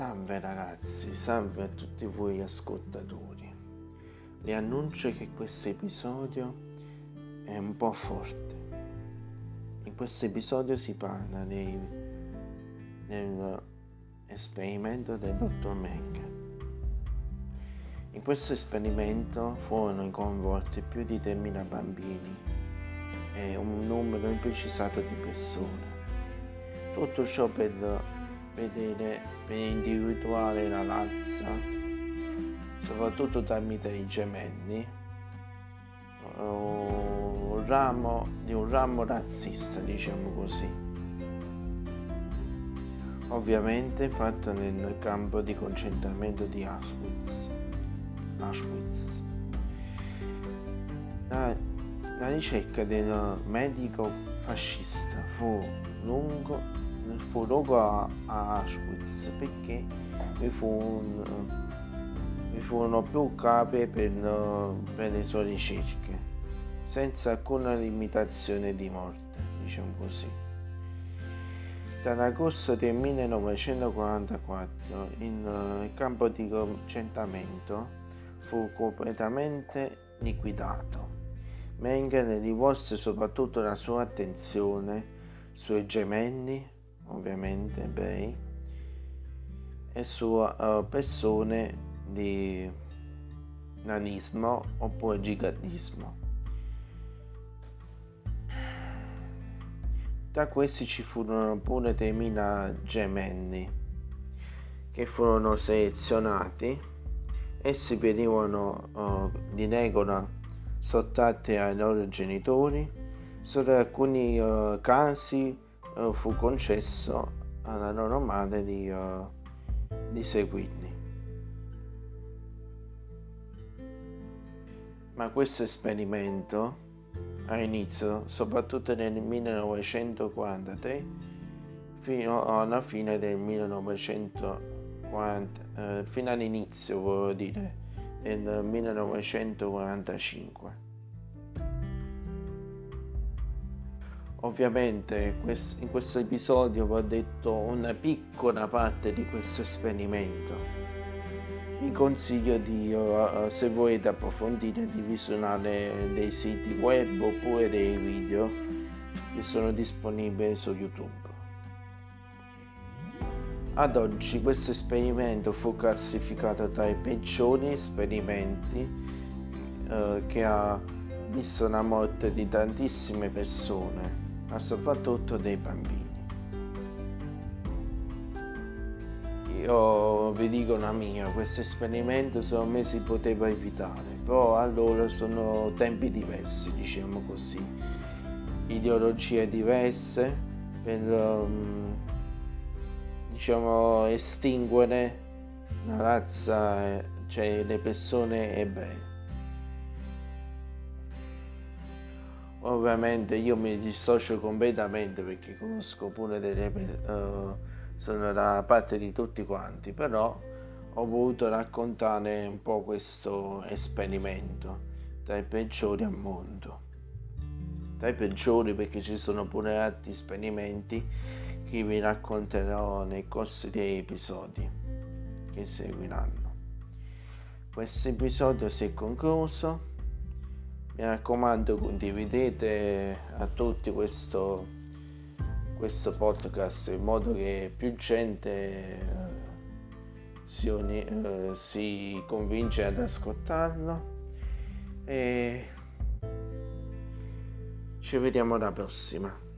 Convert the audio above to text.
Salve ragazzi, salve a tutti voi ascoltatori. Vi annuncio che questo episodio è un po' forte. In questo episodio si parla dei, dell'esperimento del dottor Mengele. In questo esperimento furono coinvolti più di 3.000 bambini e un numero imprecisato di persone. Tutto ciò per vedere, per individuare la razza, soprattutto tramite i gemelli, un ramo, di un ramo razzista, diciamo così. Ovviamente fatto nel campo di concentramento di Auschwitz. Auschwitz. La, la ricerca del medico fascista fu lungo fu luogo a, a Auschwitz perché vi, fu un, vi furono più capi per, per, le sue ricerche, senza alcuna limitazione di morte, diciamo così. Dall'agosto del 1944 il campo di concentramento fu completamente liquidato. Mengele rivolse soprattutto la sua attenzione sui gemelli ovviamente ebrei e su uh, persone di nanismo oppure gigadismo. Tra questi ci furono pure 3.000 gemelli che furono selezionati. Essi venivano uh, di regola sottratti ai loro genitori. Solo alcuni uh, casi uh, fu concesso alla loro madre di, uh, di seguirli. Ma questo esperimento ha inizio soprattutto nel 1943 fino alla fine del 1940, eh, fino all'inizio volevo dire, del 1945. Ovviamente in questo episodio vi ho detto una piccola parte di questo esperimento. Vi consiglio di, uh, se volete approfondire, di visionare dei siti web oppure dei video che sono disponibili su YouTube. Ad oggi questo esperimento fu classificato tra i peggiori esperimenti uh, che ha visto la morte di tantissime persone ma soprattutto dei bambini. Io vi dico una mia, questo esperimento secondo me si poteva evitare, però allora sono tempi diversi, diciamo così, ideologie diverse per um, diciamo estinguere la razza, cioè le persone ebree. Ovviamente io mi dissocio completamente perché conosco pure delle uh, sono da parte di tutti quanti, però ho voluto raccontare un po' questo esperimento tra i peggiori al mondo. Tra i peggiori perché ci sono pure altri esperimenti che vi racconterò nel corso dei episodi che seguiranno. Questo episodio si è concluso mi raccomando condividete a tutti questo, questo podcast in modo che più gente eh, si, uh, si convince ad ascoltarlo. E ci vediamo alla prossima